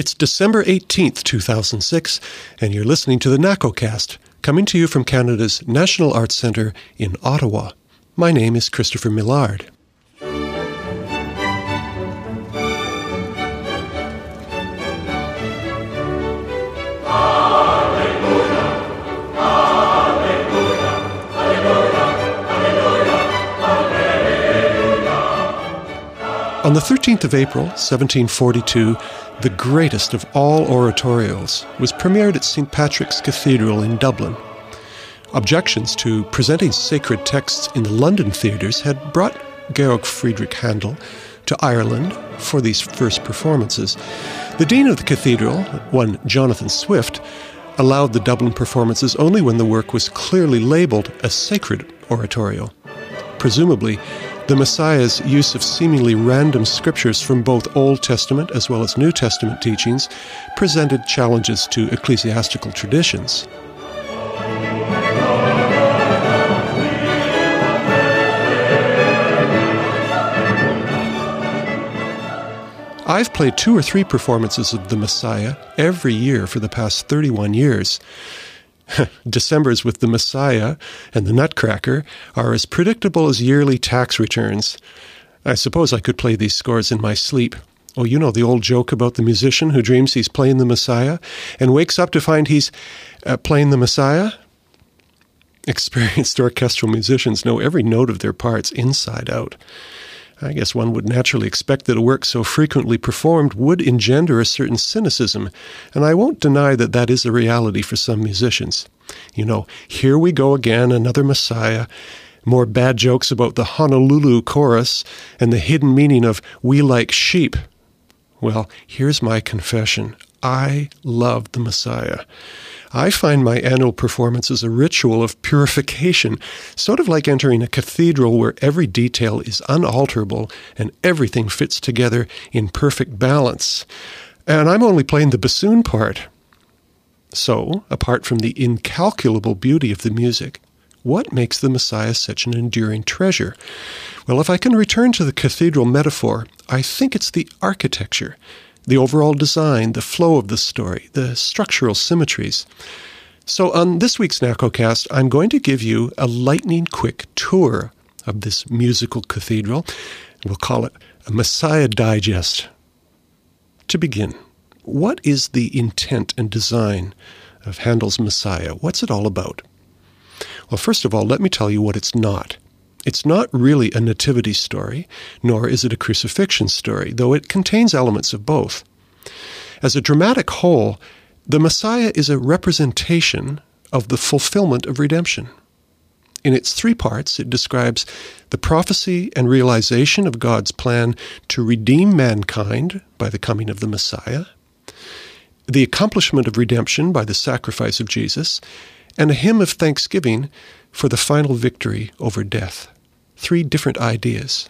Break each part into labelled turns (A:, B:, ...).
A: It's December 18th, 2006, and you're listening to the NACOcast, coming to you from Canada's National Arts Centre in Ottawa. My name is Christopher Millard. On the 13th of April, 1742, the greatest of all oratorios was premiered at St. Patrick's Cathedral in Dublin. Objections to presenting sacred texts in the London theatres had brought Georg Friedrich Handel to Ireland for these first performances. The dean of the cathedral, one Jonathan Swift, allowed the Dublin performances only when the work was clearly labeled a sacred oratorio. Presumably, the Messiah's use of seemingly random scriptures from both Old Testament as well as New Testament teachings presented challenges to ecclesiastical traditions. I've played two or three performances of the Messiah every year for the past 31 years. Decembers with the Messiah and the Nutcracker are as predictable as yearly tax returns. I suppose I could play these scores in my sleep. Oh, you know the old joke about the musician who dreams he's playing the Messiah and wakes up to find he's uh, playing the Messiah? Experienced orchestral musicians know every note of their parts inside out. I guess one would naturally expect that a work so frequently performed would engender a certain cynicism, and I won't deny that that is a reality for some musicians. You know, here we go again, another Messiah, more bad jokes about the Honolulu chorus and the hidden meaning of we like sheep. Well, here's my confession. I love the Messiah. I find my annual performances a ritual of purification, sort of like entering a cathedral where every detail is unalterable and everything fits together in perfect balance. And I'm only playing the bassoon part. So, apart from the incalculable beauty of the music, what makes the Messiah such an enduring treasure? Well, if I can return to the cathedral metaphor, I think it's the architecture the overall design, the flow of the story, the structural symmetries. So, on this week's NACOcast, I'm going to give you a lightning quick tour of this musical cathedral. We'll call it a Messiah Digest. To begin, what is the intent and design of Handel's Messiah? What's it all about? Well, first of all, let me tell you what it's not. It's not really a nativity story, nor is it a crucifixion story, though it contains elements of both. As a dramatic whole, the Messiah is a representation of the fulfillment of redemption. In its three parts, it describes the prophecy and realization of God's plan to redeem mankind by the coming of the Messiah, the accomplishment of redemption by the sacrifice of Jesus, and a hymn of thanksgiving for the final victory over death. Three different ideas.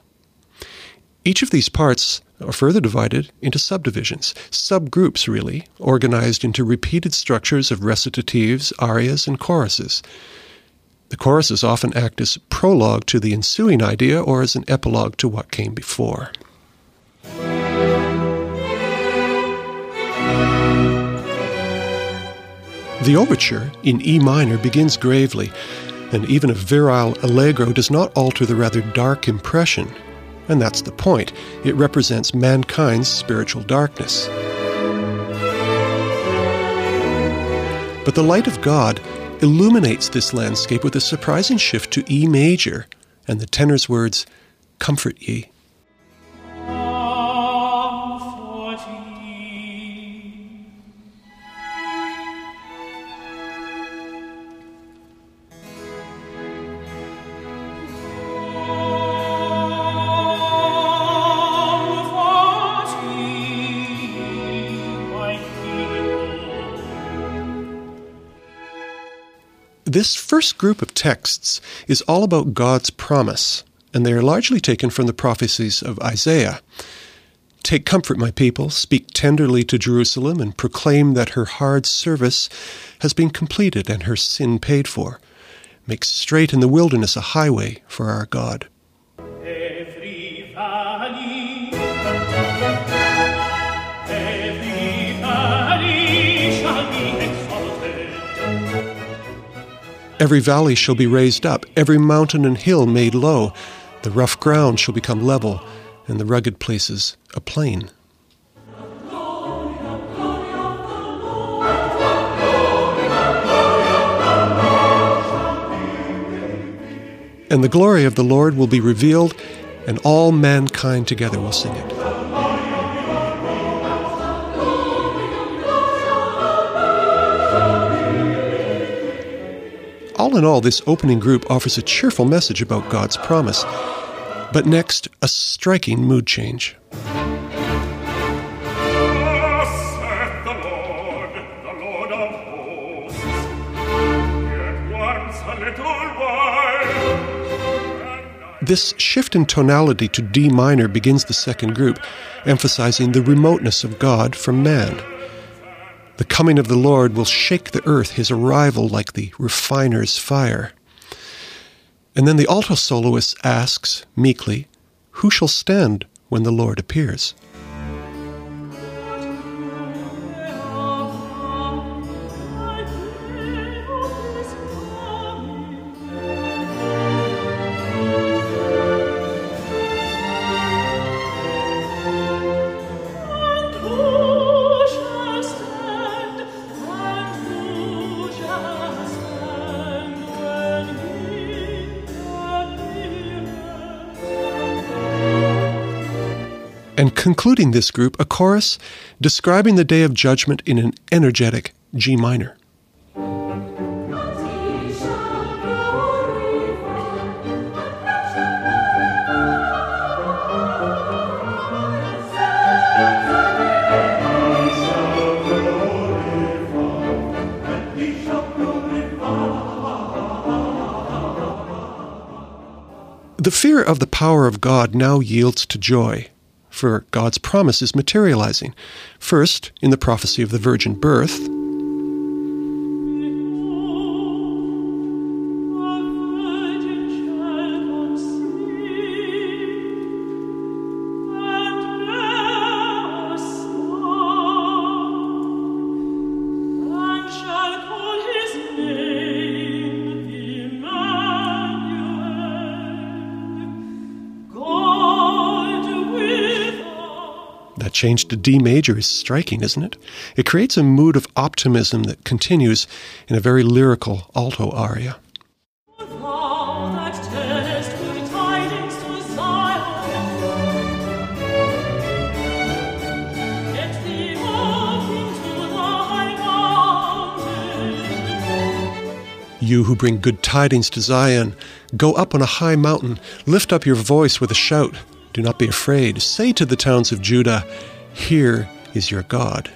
A: Each of these parts are further divided into subdivisions, subgroups really, organized into repeated structures of recitatives, arias, and choruses. The choruses often act as prologue to the ensuing idea or as an epilogue to what came before. The overture in E minor begins gravely, and even a virile allegro does not alter the rather dark impression. And that's the point. It represents mankind's spiritual darkness. But the light of God illuminates this landscape with a surprising shift to E major and the tenor's words, Comfort ye. This first group of texts is all about God's promise, and they are largely taken from the prophecies of Isaiah. Take comfort, my people, speak tenderly to Jerusalem, and proclaim that her hard service has been completed and her sin paid for. Make straight in the wilderness a highway for our God. Every valley shall be raised up, every mountain and hill made low. The rough ground shall become level, and the rugged places a plain. And the glory of the Lord will be revealed, and all mankind together will sing it. All in all, this opening group offers a cheerful message about God's promise. But next, a striking mood change. This shift in tonality to D minor begins the second group, emphasizing the remoteness of God from man. The coming of the Lord will shake the earth, his arrival like the refiner's fire. And then the alto soloist asks meekly, Who shall stand when the Lord appears? Concluding this group, a chorus describing the day of judgment in an energetic G minor. The fear of the power of God now yields to joy for God's promise is materializing. First, in the prophecy of the virgin birth, That change to D major is striking, isn't it? It creates a mood of optimism that continues in a very lyrical alto aria. You who bring good tidings to Zion, go up on a high mountain, lift up your voice with a shout. Do not be afraid. Say to the towns of Judah, Here is your God.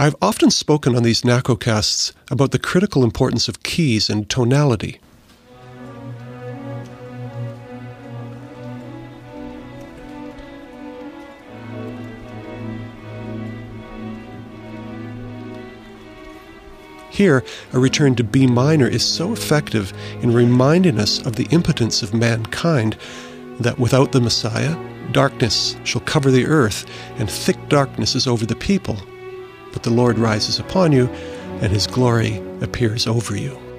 A: I've often spoken on these NACOcasts about the critical importance of keys and tonality. Here, a return to B minor is so effective in reminding us of the impotence of mankind that without the Messiah, darkness shall cover the earth, and thick darkness is over the people. But the Lord rises upon you, and his glory appears over you.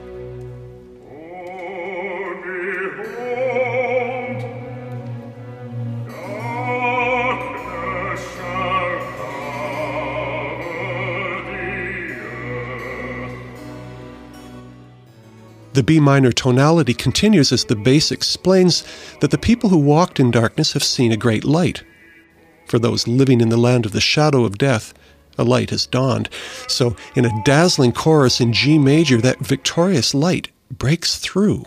A: The B minor tonality continues as the bass explains that the people who walked in darkness have seen a great light. For those living in the land of the shadow of death, a light has dawned. So, in a dazzling chorus in G major, that victorious light breaks through.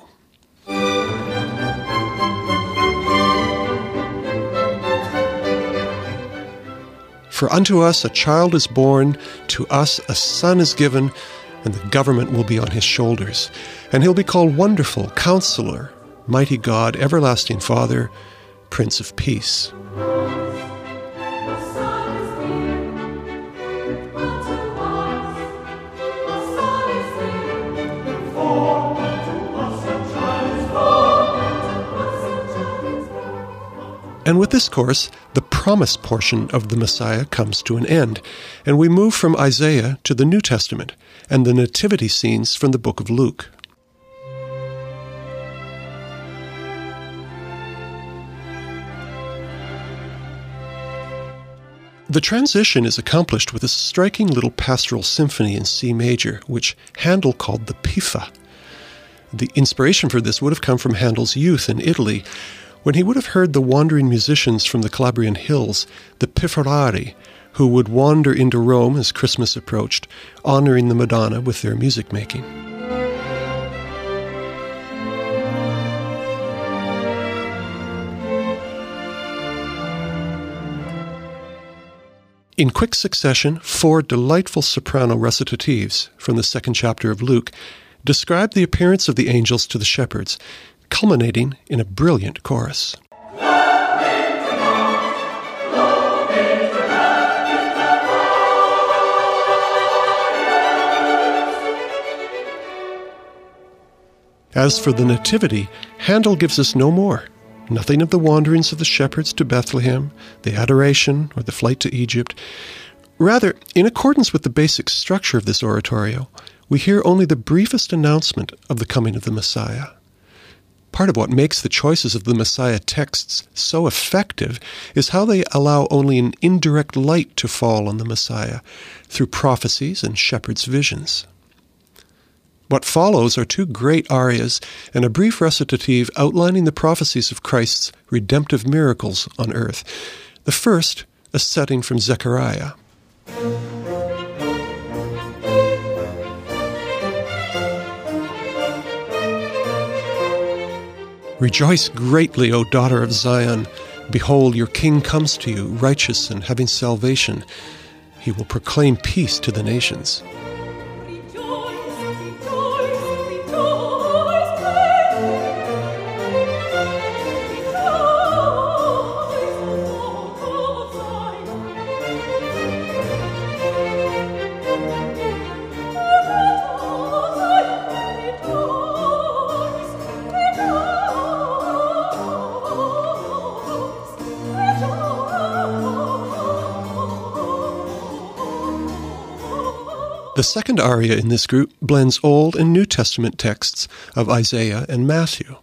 A: For unto us a child is born, to us a son is given and the government will be on his shoulders. And he'll be called Wonderful, Counselor, Mighty God, Everlasting Father, Prince of Peace. And with this course, the promise portion of the Messiah comes to an end, and we move from Isaiah to the New Testament and the nativity scenes from the book of Luke. The transition is accomplished with a striking little pastoral symphony in C major, which Handel called the Pifa. The inspiration for this would have come from Handel's youth in Italy, when he would have heard the wandering musicians from the Calabrian hills, the Pifferari, who would wander into Rome as Christmas approached, honoring the Madonna with their music making. In quick succession, four delightful soprano recitatives from the second chapter of Luke describe the appearance of the angels to the shepherds, culminating in a brilliant chorus. As for the Nativity, Handel gives us no more. Nothing of the wanderings of the shepherds to Bethlehem, the adoration, or the flight to Egypt. Rather, in accordance with the basic structure of this oratorio, we hear only the briefest announcement of the coming of the Messiah. Part of what makes the choices of the Messiah texts so effective is how they allow only an indirect light to fall on the Messiah through prophecies and shepherds' visions. What follows are two great arias and a brief recitative outlining the prophecies of Christ's redemptive miracles on earth. The first, a setting from Zechariah. Rejoice greatly, O daughter of Zion. Behold, your king comes to you, righteous and having salvation. He will proclaim peace to the nations. Second aria in this group blends Old and New Testament texts of Isaiah and Matthew.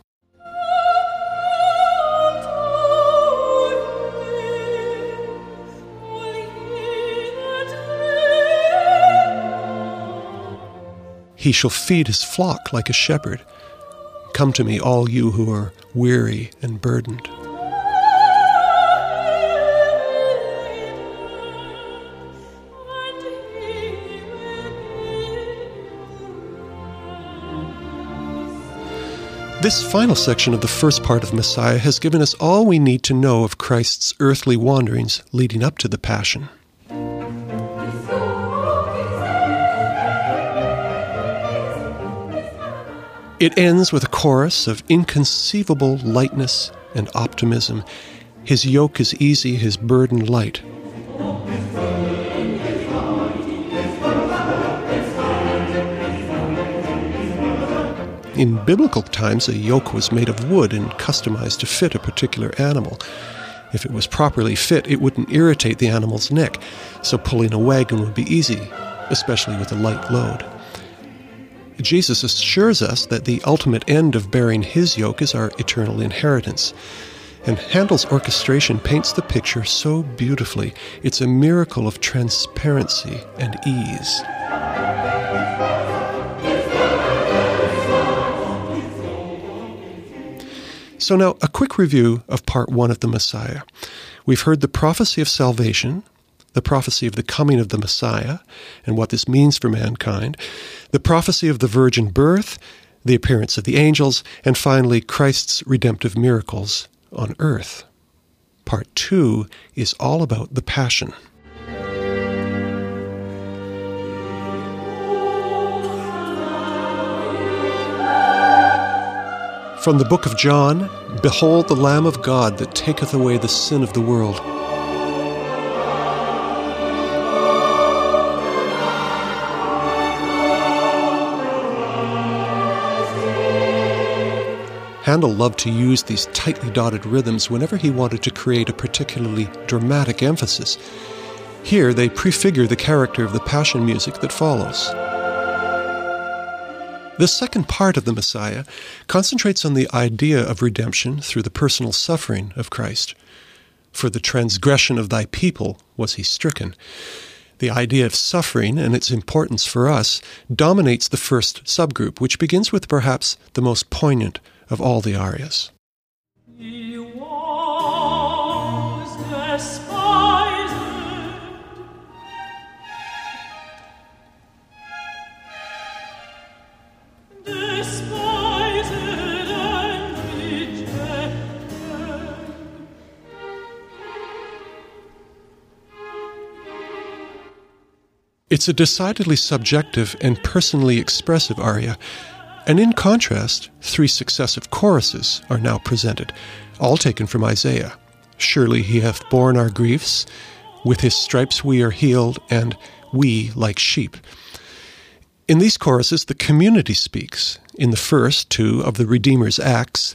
A: He shall feed his flock like a shepherd. Come to me, all you who are weary and burdened. This final section of the first part of Messiah has given us all we need to know of Christ's earthly wanderings leading up to the Passion. It ends with a chorus of inconceivable lightness and optimism. His yoke is easy, his burden light. In biblical times, a yoke was made of wood and customized to fit a particular animal. If it was properly fit, it wouldn't irritate the animal's neck, so pulling a wagon would be easy, especially with a light load. Jesus assures us that the ultimate end of bearing his yoke is our eternal inheritance. And Handel's orchestration paints the picture so beautifully. It's a miracle of transparency and ease. So, now a quick review of part one of the Messiah. We've heard the prophecy of salvation, the prophecy of the coming of the Messiah, and what this means for mankind, the prophecy of the virgin birth, the appearance of the angels, and finally Christ's redemptive miracles on earth. Part two is all about the Passion. From the book of John Behold the Lamb of God that taketh away the sin of the world. Handel loved to use these tightly dotted rhythms whenever he wanted to create a particularly dramatic emphasis. Here, they prefigure the character of the Passion music that follows. The second part of the Messiah concentrates on the idea of redemption through the personal suffering of Christ. For the transgression of thy people was he stricken. The idea of suffering and its importance for us dominates the first subgroup, which begins with perhaps the most poignant of all the arias. It's a decidedly subjective and personally expressive aria, and in contrast, three successive choruses are now presented, all taken from Isaiah. Surely he hath borne our griefs, with his stripes we are healed, and we like sheep. In these choruses, the community speaks. In the first, two of the Redeemer's acts,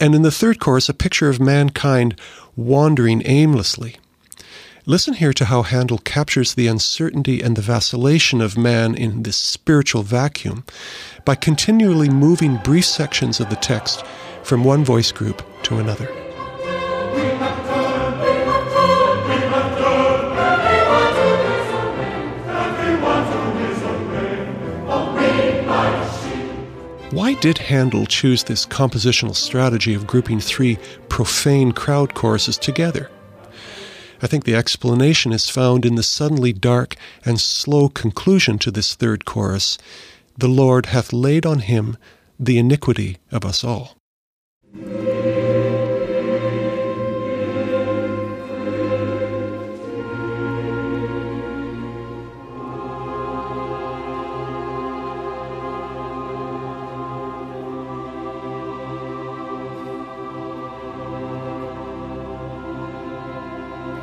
A: and in the third chorus, a picture of mankind wandering aimlessly. Listen here to how Handel captures the uncertainty and the vacillation of man in this spiritual vacuum by continually moving brief sections of the text from one voice group to another. Why did Handel choose this compositional strategy of grouping three profane crowd choruses together? I think the explanation is found in the suddenly dark and slow conclusion to this third chorus The Lord hath laid on him the iniquity of us all.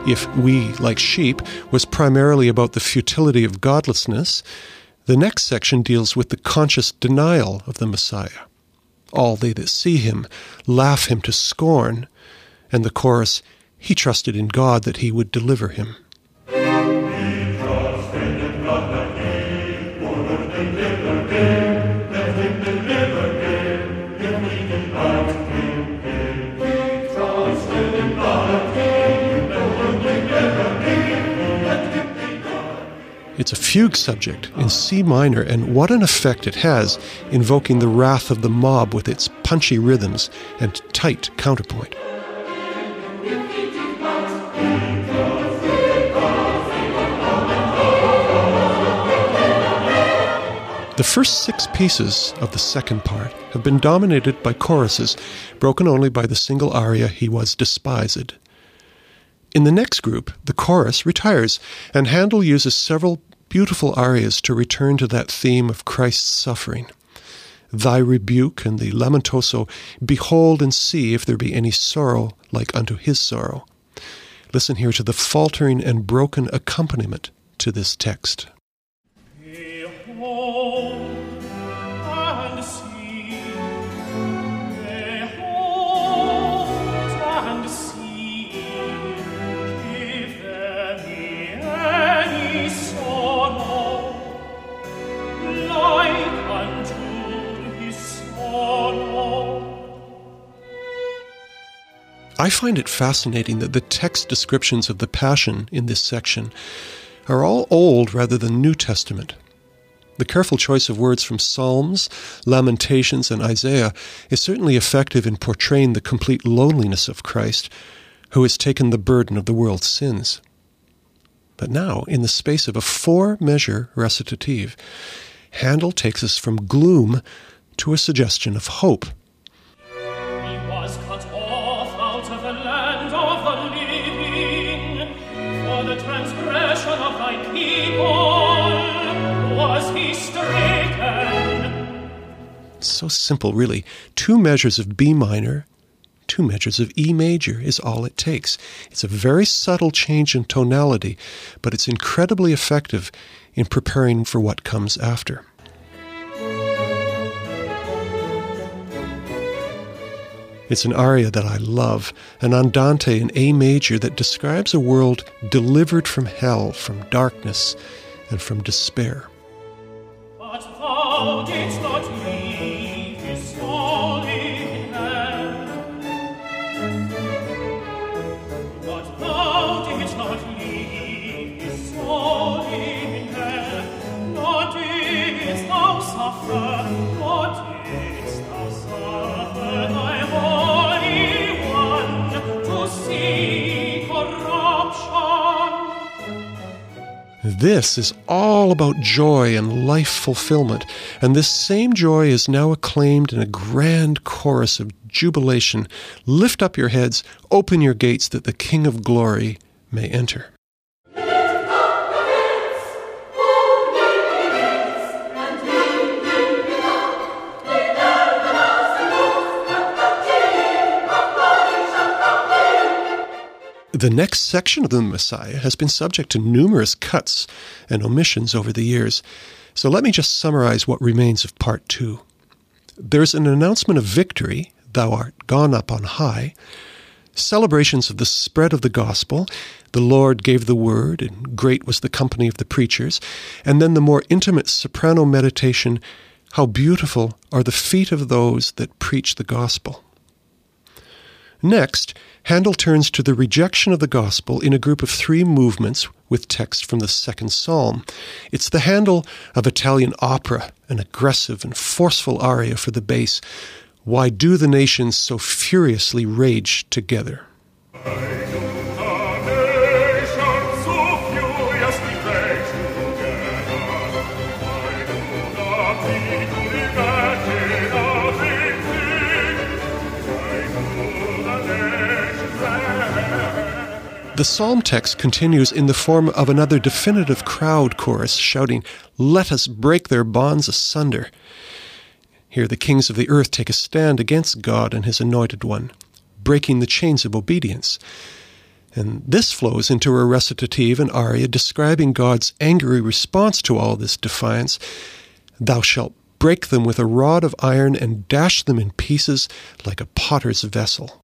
A: If we, like sheep, was primarily about the futility of godlessness, the next section deals with the conscious denial of the Messiah. All they that see him laugh him to scorn, and the chorus, He trusted in God that he would deliver him. It's a fugue subject in C minor, and what an effect it has, invoking the wrath of the mob with its punchy rhythms and tight counterpoint. The first six pieces of the second part have been dominated by choruses, broken only by the single aria He was despised. In the next group, the chorus retires, and Handel uses several beautiful arias to return to that theme of Christ's suffering. Thy rebuke and the lamentoso, behold and see if there be any sorrow like unto his sorrow. Listen here to the faltering and broken accompaniment to this text. I find it fascinating that the text descriptions of the Passion in this section are all Old rather than New Testament. The careful choice of words from Psalms, Lamentations, and Isaiah is certainly effective in portraying the complete loneliness of Christ, who has taken the burden of the world's sins. But now, in the space of a four measure recitative, Handel takes us from gloom to a suggestion of hope. So simple, really. Two measures of B minor, two measures of E major is all it takes. It's a very subtle change in tonality, but it's incredibly effective in preparing for what comes after. It's an aria that I love, an andante in A major that describes a world delivered from hell, from darkness, and from despair. This is all about joy and life fulfillment, and this same joy is now acclaimed in a grand chorus of jubilation. Lift up your heads, open your gates, that the King of glory may enter. The next section of the Messiah has been subject to numerous cuts and omissions over the years, so let me just summarize what remains of part two. There's an announcement of victory, thou art gone up on high, celebrations of the spread of the gospel, the Lord gave the word, and great was the company of the preachers, and then the more intimate soprano meditation, how beautiful are the feet of those that preach the gospel. Next, Handel turns to the rejection of the gospel in a group of three movements with text from the second psalm. It's the Handel of Italian opera, an aggressive and forceful aria for the bass. Why do the nations so furiously rage together? The psalm text continues in the form of another definitive crowd chorus shouting, Let us break their bonds asunder. Here the kings of the earth take a stand against God and his anointed one, breaking the chains of obedience. And this flows into a recitative and aria describing God's angry response to all this defiance. Thou shalt break them with a rod of iron and dash them in pieces like a potter's vessel.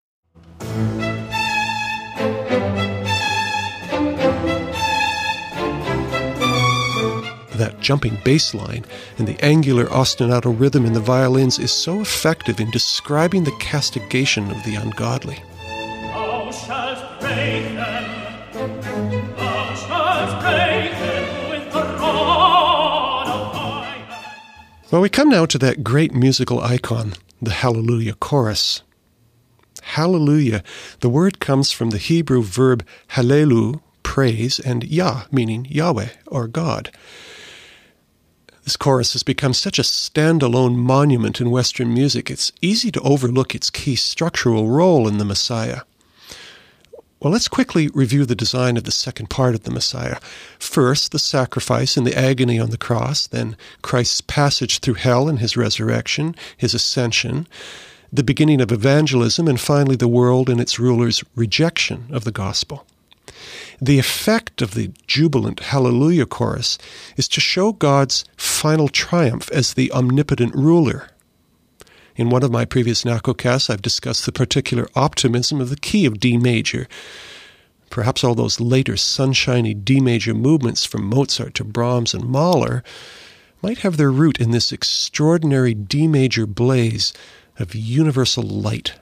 A: That jumping bass line and the angular ostinato rhythm in the violins is so effective in describing the castigation of the ungodly.
B: Oh, Thou shalt break them. Oh, Thou shalt break them with the rod of iron.
A: Well, we come now to that great musical icon, the Hallelujah Chorus. Hallelujah, the word comes from the Hebrew verb hallelu, praise, and Yah, meaning Yahweh or God. This chorus has become such a standalone monument in Western music, it's easy to overlook its key structural role in the Messiah. Well, let's quickly review the design of the second part of the Messiah. First, the sacrifice and the agony on the cross, then Christ's passage through hell and his resurrection, his ascension, the beginning of evangelism, and finally the world and its rulers' rejection of the gospel. The effect of the jubilant Hallelujah chorus is to show God's final triumph as the omnipotent ruler. In one of my previous NACOcasts, I've discussed the particular optimism of the key of D major. Perhaps all those later sunshiny D major movements from Mozart to Brahms and Mahler might have their root in this extraordinary D major blaze of universal light.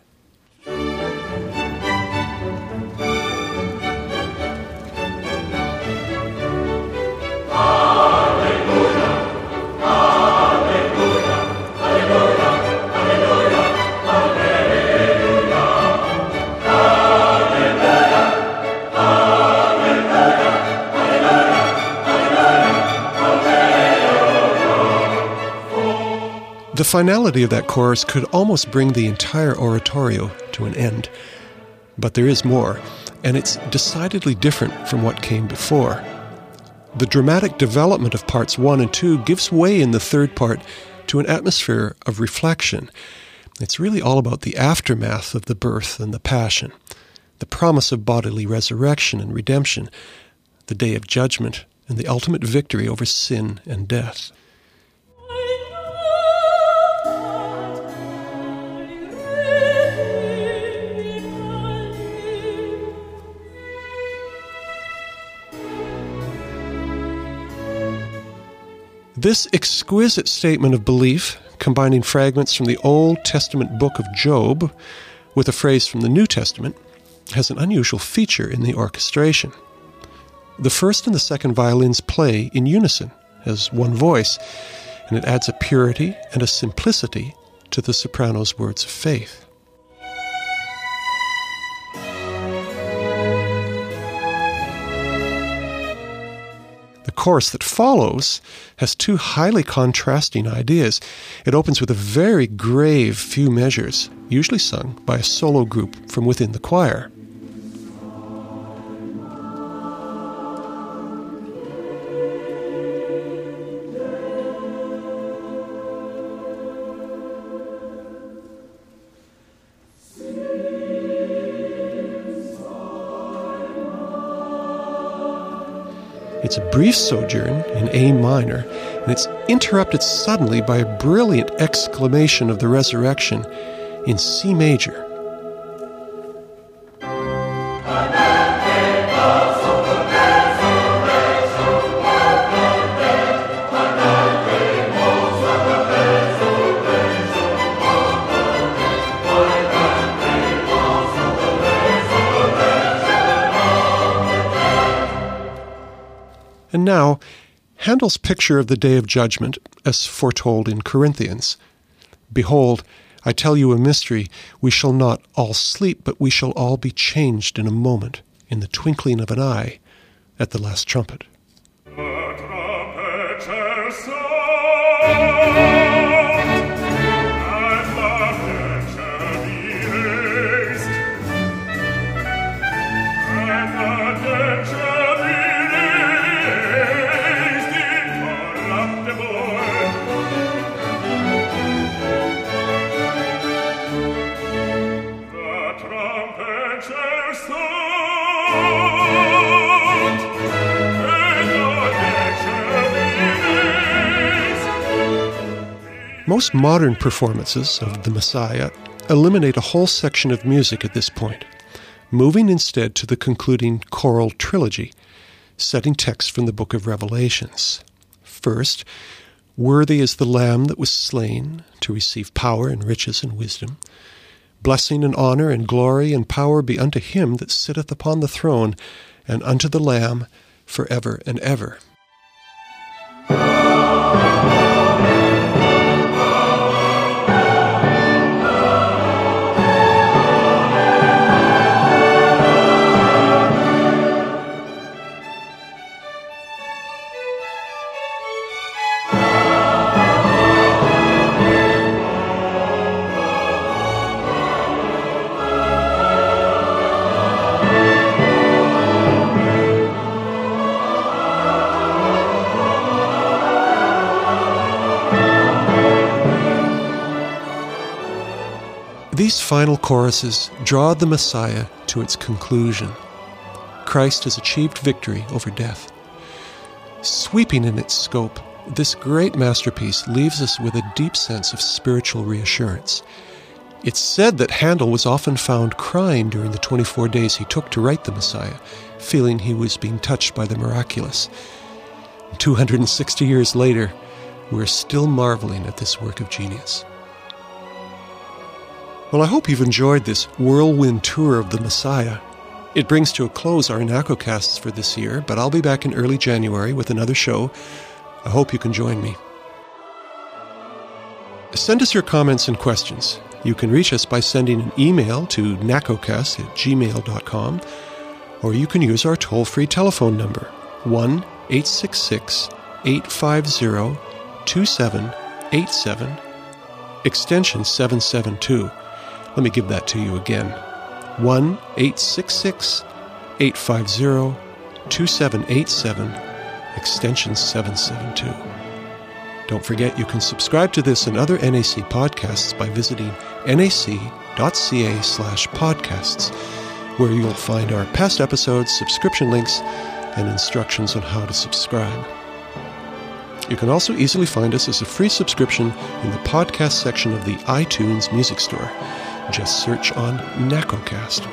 A: The finality of that chorus could almost bring the entire oratorio to an end. But there is more, and it's decidedly different from what came before. The dramatic development of parts 1 and 2 gives way in the third part to an atmosphere of reflection. It's really all about the aftermath of the birth and the passion, the promise of bodily resurrection and redemption, the day of judgment, and the ultimate victory over sin and death. This exquisite statement of belief, combining fragments from the Old Testament book of Job with a phrase from the New Testament, has an unusual feature in the orchestration. The first and the second violins play in unison as one voice, and it adds a purity and a simplicity to the soprano's words of faith. Chorus that follows has two highly contrasting ideas. It opens with a very grave few measures, usually sung by a solo group from within the choir. It's a brief sojourn in A minor, and it's interrupted suddenly by a brilliant exclamation of the resurrection in C major. Handel's picture of the day of judgment, as foretold in Corinthians. Behold, I tell you a mystery. We shall not all sleep, but we shall all be changed in a moment, in the twinkling of an eye, at the last trumpet.
B: The
A: Most modern performances of the Messiah eliminate a whole section of music at this point, moving instead to the concluding choral trilogy, setting text from the book of Revelations. First, Worthy is the Lamb that was slain to receive power and riches and wisdom. Blessing and honor and glory and power be unto him that sitteth upon the throne, and unto the Lamb for ever and ever. Final choruses draw the Messiah to its conclusion. Christ has achieved victory over death. Sweeping in its scope, this great masterpiece leaves us with a deep sense of spiritual reassurance. It's said that Handel was often found crying during the 24 days he took to write the Messiah, feeling he was being touched by the miraculous. 260 years later, we're still marveling at this work of genius. Well, I hope you've enjoyed this whirlwind tour of the Messiah. It brings to a close our NACOcasts for this year, but I'll be back in early January with another show. I hope you can join me. Send us your comments and questions. You can reach us by sending an email to nacocast at gmail.com, or you can use our toll free telephone number 1 866 850 2787, extension 772. Let me give that to you again 1 866 850 2787, extension 772. Don't forget you can subscribe to this and other NAC podcasts by visiting nac.ca slash podcasts, where you'll find our past episodes, subscription links, and instructions on how to subscribe. You can also easily find us as a free subscription in the podcast section of the iTunes Music Store. Just search on NACOcast.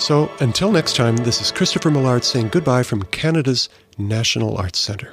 A: So until next time, this is Christopher Millard saying goodbye from Canada's National Arts Centre.